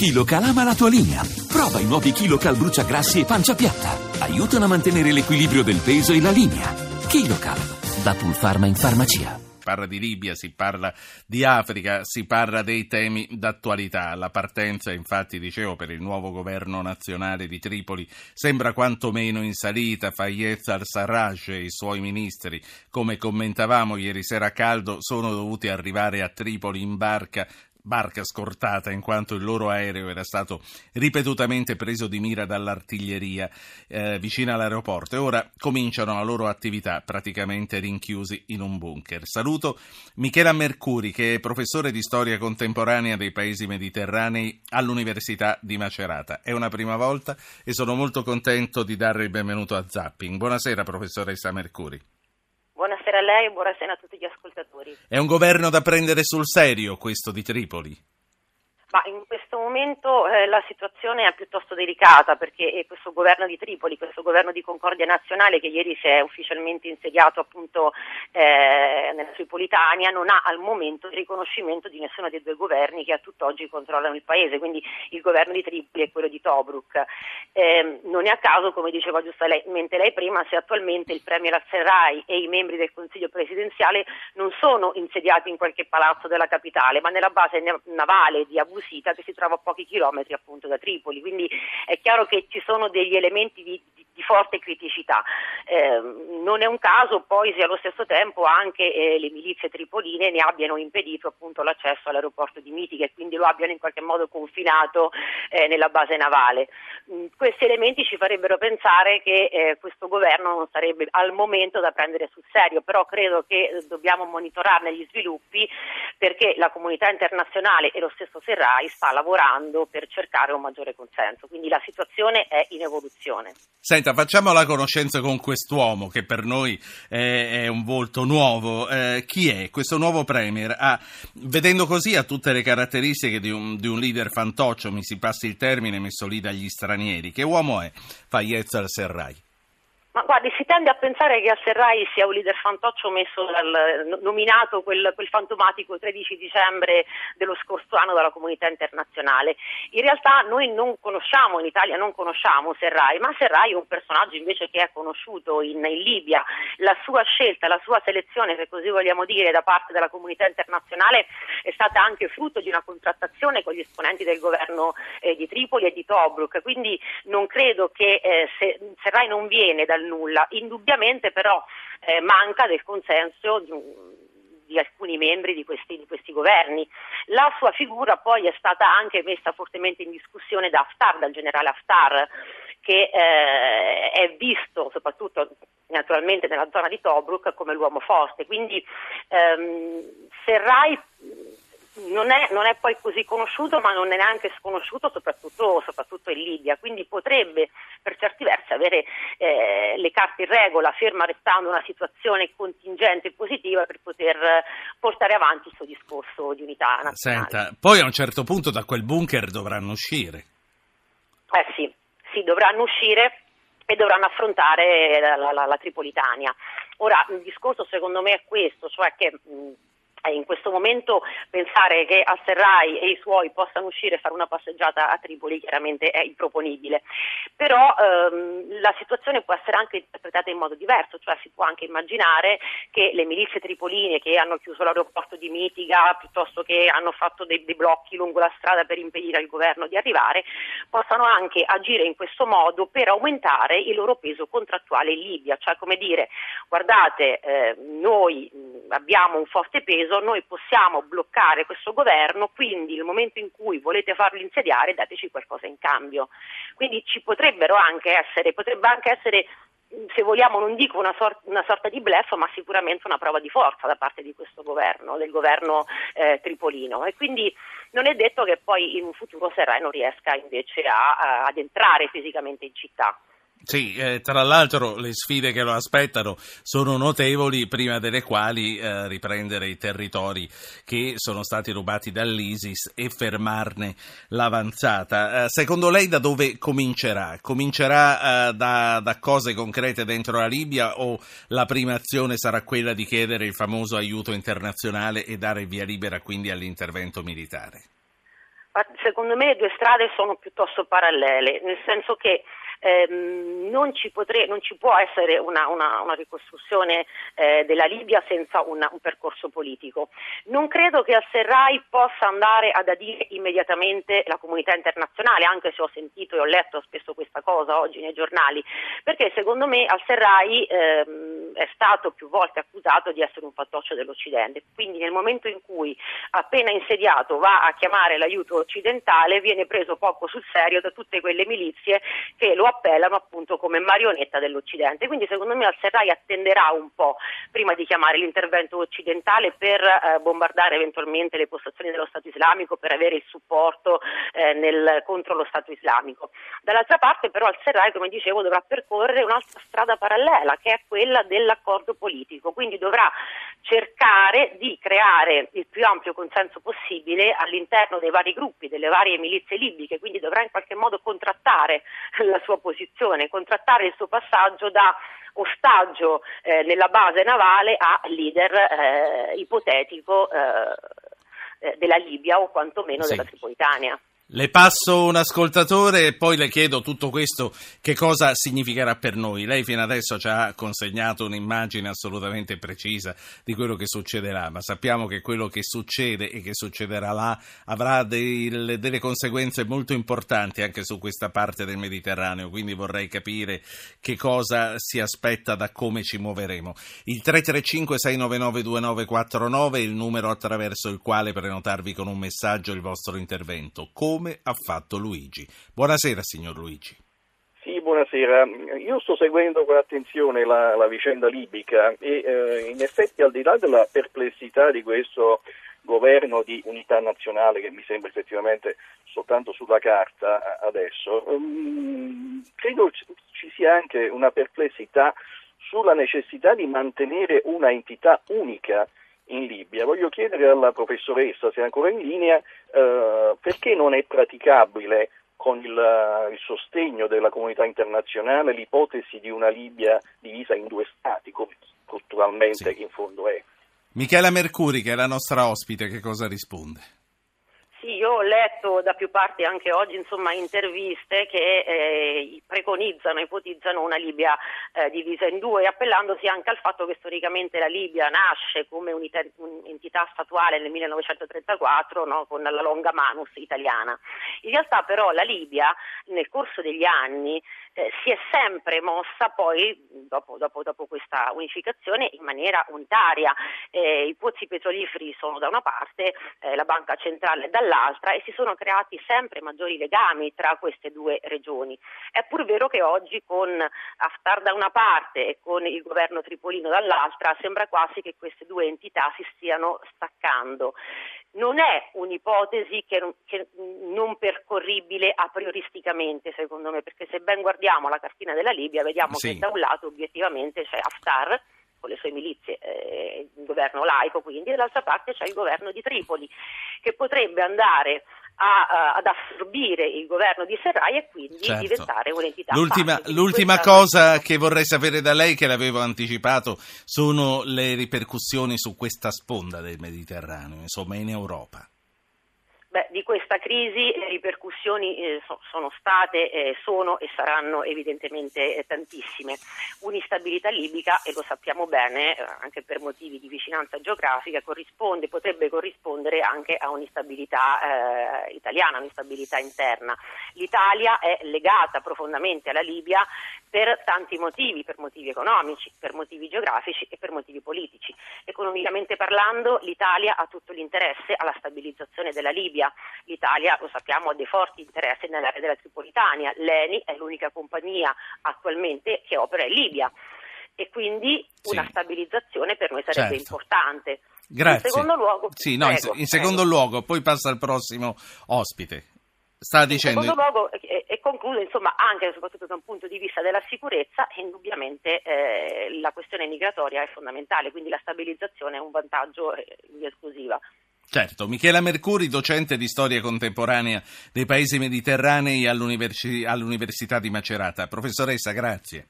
KiloCal ama la tua linea. Prova i nuovi KiloCal bruciagrassi e pancia piatta. Aiutano a mantenere l'equilibrio del peso e la linea. KiloCal, da Pulpharma in farmacia parla di Libia, si parla di Africa, si parla dei temi d'attualità. La partenza, infatti, dicevo, per il nuovo governo nazionale di Tripoli sembra quantomeno in salita. Fayez al-Sarraj e i suoi ministri, come commentavamo ieri sera a caldo, sono dovuti arrivare a Tripoli in barca barca scortata in quanto il loro aereo era stato ripetutamente preso di mira dall'artiglieria eh, vicino all'aeroporto e ora cominciano la loro attività praticamente rinchiusi in un bunker. Saluto Michela Mercuri che è professore di storia contemporanea dei paesi mediterranei all'Università di Macerata. È una prima volta e sono molto contento di dare il benvenuto a Zapping. Buonasera professoressa Mercuri. A lei e buonasera a tutti gli ascoltatori. È un governo da prendere sul serio questo di Tripoli? Ma in questo momento eh, la situazione è piuttosto delicata perché eh, questo governo di Tripoli, questo governo di Concordia Nazionale che ieri si è ufficialmente insediato appunto eh, nella Tripolitania non ha al momento il riconoscimento di nessuno dei due governi che a tutt'oggi controllano il paese, quindi il governo di Tripoli e quello di Tobruk. Eh, non è a caso, come diceva giustamente lei prima, se attualmente il Premier Al-Serrai e i membri del Consiglio presidenziale non sono insediati in qualche palazzo della capitale, ma nella base navale di Abu Sita che si trova a pochi chilometri appunto da Tripoli, quindi è chiaro che ci sono degli elementi di, di, di forte criticità. Eh, non è un caso poi se allo stesso tempo anche eh, le milizie tripoline ne abbiano impedito appunto l'accesso all'aeroporto di Mitica e quindi lo abbiano in qualche modo confinato eh, nella base navale. Mm, questi elementi ci farebbero pensare che eh, questo governo non sarebbe al momento da prendere sul serio, però credo che dobbiamo monitorarne gli sviluppi perché la comunità internazionale e lo stesso Serrano RAI sta lavorando per cercare un maggiore consenso, quindi la situazione è in evoluzione. Senta, facciamo la conoscenza con quest'uomo che per noi è, è un volto nuovo. Eh, chi è questo nuovo Premier? Ah, vedendo così ha tutte le caratteristiche di un, di un leader fantoccio, mi si passi il termine messo lì dagli stranieri. Che uomo è Fayez al-Serraj? Ma guardi, si tende a pensare che a Serrai sia un leader fantoccio messo dal, nominato quel, quel, fantomatico 13 dicembre dello scorso anno dalla comunità internazionale. In realtà noi non conosciamo, in Italia non conosciamo Serrai, ma Serrai è un personaggio invece che è conosciuto in, in Libia. La sua scelta, la sua selezione, se così vogliamo dire, da parte della comunità internazionale è stata anche frutto di una contrattazione con gli esponenti del governo eh, di Tripoli e di Tobruk. Quindi non credo che eh, se, Serrai non viene dal dal nulla. Indubbiamente però eh, manca del consenso di, di alcuni membri di questi, di questi, governi. La sua figura poi è stata anche messa fortemente in discussione da Haftar, dal generale Haftar, che eh, è visto soprattutto naturalmente nella zona di Tobruk come l'uomo forte. Quindi ehm, Serrai non è, non è, poi così conosciuto, ma non è neanche sconosciuto, soprattutto, soprattutto in Libia. Quindi potrebbe per certi versi avere eh, le carte in regola, ferma restando una situazione contingente e positiva per poter portare avanti il suo discorso di unità nazionale. Senta, poi a un certo punto da quel bunker dovranno uscire. Eh sì, sì, dovranno uscire e dovranno affrontare la, la, la, la Tripolitania. Ora, il discorso secondo me è questo, cioè che mh, in questo momento pensare che Al-Serrai e i suoi possano uscire e fare una passeggiata a Tripoli chiaramente è improponibile, però ehm, la situazione può essere anche interpretata in modo diverso, cioè si può anche immaginare che le milizie tripoline che hanno chiuso l'aeroporto di Mitiga piuttosto che hanno fatto dei, dei blocchi lungo la strada per impedire al governo di arrivare, possano anche agire in questo modo per aumentare il loro peso contrattuale in Libia, cioè come dire guardate eh, noi abbiamo un forte peso peso noi possiamo bloccare questo governo, quindi nel momento in cui volete farlo insediare dateci qualcosa in cambio. Quindi ci potrebbero anche essere, potrebbe anche essere se vogliamo non dico una, sor- una, sorta di blef, ma sicuramente una prova di forza da parte di questo governo, del governo eh, tripolino. E quindi non è detto che poi in un futuro Serrai non riesca invece a, a, ad entrare fisicamente in città. Sì, eh, tra l'altro le sfide che lo aspettano sono notevoli, prima delle quali eh, riprendere i territori che sono stati rubati dall'ISIS e fermarne l'avanzata. Eh, secondo lei da dove comincerà? Comincerà eh, da, da, cose concrete dentro la Libia o la prima azione sarà quella di chiedere il famoso aiuto internazionale e dare via libera quindi all'intervento militare? Secondo me le due strade sono piuttosto parallele, nel senso che ehm, non, ci potre, non, ci può essere una, una, una ricostruzione eh, della Libia senza una, un percorso politico. Non credo che al-Serraj possa andare ad adire immediatamente la comunità internazionale, anche se ho sentito e ho letto spesso questa cosa oggi nei giornali, perché secondo me al-Serraj ehm, è stato più volte accusato di essere un fattoccio dell'Occidente, quindi nel momento in cui appena insediato va a chiamare l'aiuto occidentale viene preso poco sul serio da tutte quelle milizie che lo appellano appunto come marionetta dell'Occidente. Quindi secondo me al-Serraj attenderà un po' prima di chiamare l'intervento occidentale per eh, bombardare eventualmente le postazioni dello Stato islamico, per avere il supporto eh, nel, contro lo Stato islamico. Dall'altra parte però al-Serraj, come dicevo, dovrà percorrere un'altra strada parallela che è quella dell'accordo politico, quindi dovrà cercare di creare il più ampio consenso possibile all'interno dei vari gruppi, delle varie milizie libiche, quindi dovrà in qualche modo contrattare la sua posizione, contrattare il suo passaggio da ostaggio eh, nella base navale a leader eh, ipotetico eh, eh della Libia o quantomeno sì. della Tripolitania. Le passo un ascoltatore e poi le chiedo tutto questo che cosa significherà per noi. Lei fino adesso ci ha consegnato un'immagine assolutamente precisa di quello che succederà, ma sappiamo che quello che succede e che succederà là avrà dei, delle conseguenze molto importanti anche su questa parte del Mediterraneo, quindi vorrei capire che cosa si aspetta da come ci muoveremo. Il 335-699-2949 è il numero attraverso il quale prenotarvi con un messaggio il vostro intervento. Come come ha fatto Luigi. Buonasera signor Luigi. Sì, buonasera. Io sto seguendo con attenzione la, la vicenda libica e eh, in effetti al di là della perplessità di questo governo di unità nazionale che mi sembra effettivamente soltanto sulla carta adesso, um, credo ci sia anche una perplessità sulla necessità di mantenere una entità unica in Libia. Voglio chiedere alla professoressa, se è ancora in linea, eh, perché non è praticabile con il, il, sostegno della comunità internazionale l'ipotesi di una Libia divisa in due stati, come strutturalmente sì. in fondo è. Michela Mercuri, che è la nostra ospite, che cosa risponde? Sì, io ho letto da più parti anche oggi insomma, interviste che eh, preconizzano, ipotizzano una Libia eh, divisa in due, appellandosi anche al fatto che storicamente la Libia nasce come un'entità statuale nel 1934 no, con la longa manus italiana. In realtà però la Libia nel corso degli anni eh, si è sempre mossa poi, dopo, dopo, dopo, questa unificazione, in maniera unitaria. Eh, I pozzi petroliferi sono da una parte, eh, la banca centrale dall'altra e si sono creati sempre maggiori legami tra queste due regioni. È pur vero che oggi con Haftar da una parte e con il governo tripolino dall'altra sembra quasi che queste due entità si stiano staccando non è un'ipotesi che, che, non percorribile a prioristicamente, secondo me, perché se ben guardiamo la cartina della Libia vediamo sì. che da un lato obiettivamente c'è Haftar con le sue milizie, eh, il governo laico quindi, e dall'altra parte c'è il governo di Tripoli, che potrebbe andare a, ad assorbire il governo di Serrai e quindi certo. diventare un'entità L'ultima, l'ultima cosa che vorrei sapere da lei, che l'avevo anticipato, sono le ripercussioni su questa sponda del Mediterraneo, insomma in Europa. Questa crisi le ripercussioni eh, so, sono state, eh, sono e saranno evidentemente eh, tantissime. Un'instabilità libica, e lo sappiamo bene, eh, anche per motivi di vicinanza geografica, corrisponde, potrebbe corrispondere anche a un'instabilità eh, italiana, un'instabilità interna. L'Italia è legata profondamente alla Libia per tanti motivi, per motivi economici, per motivi geografici e per motivi politici. Economicamente parlando, l'Italia ha tutto l'interesse alla stabilizzazione della Libia. L'Italia, lo sappiamo, ha dei forti interessi nell'area della Tripolitania. L'ENI è l'unica compagnia attualmente che opera in Libia e quindi sì. una stabilizzazione per noi sarebbe certo. importante. Grazie. In secondo luogo, sì, no, prego, in, secondo luogo, poi passa al prossimo ospite. Sta dicendo... In secondo luogo, e, e concludo, insomma, anche e soprattutto da un punto di vista della sicurezza, indubbiamente eh, la questione migratoria è fondamentale, quindi la stabilizzazione è un vantaggio eh, in esclusiva. Certo, Michela Mercuri, docente di storia contemporanea dei paesi mediterranei all'Università di Macerata. Professoressa, grazie.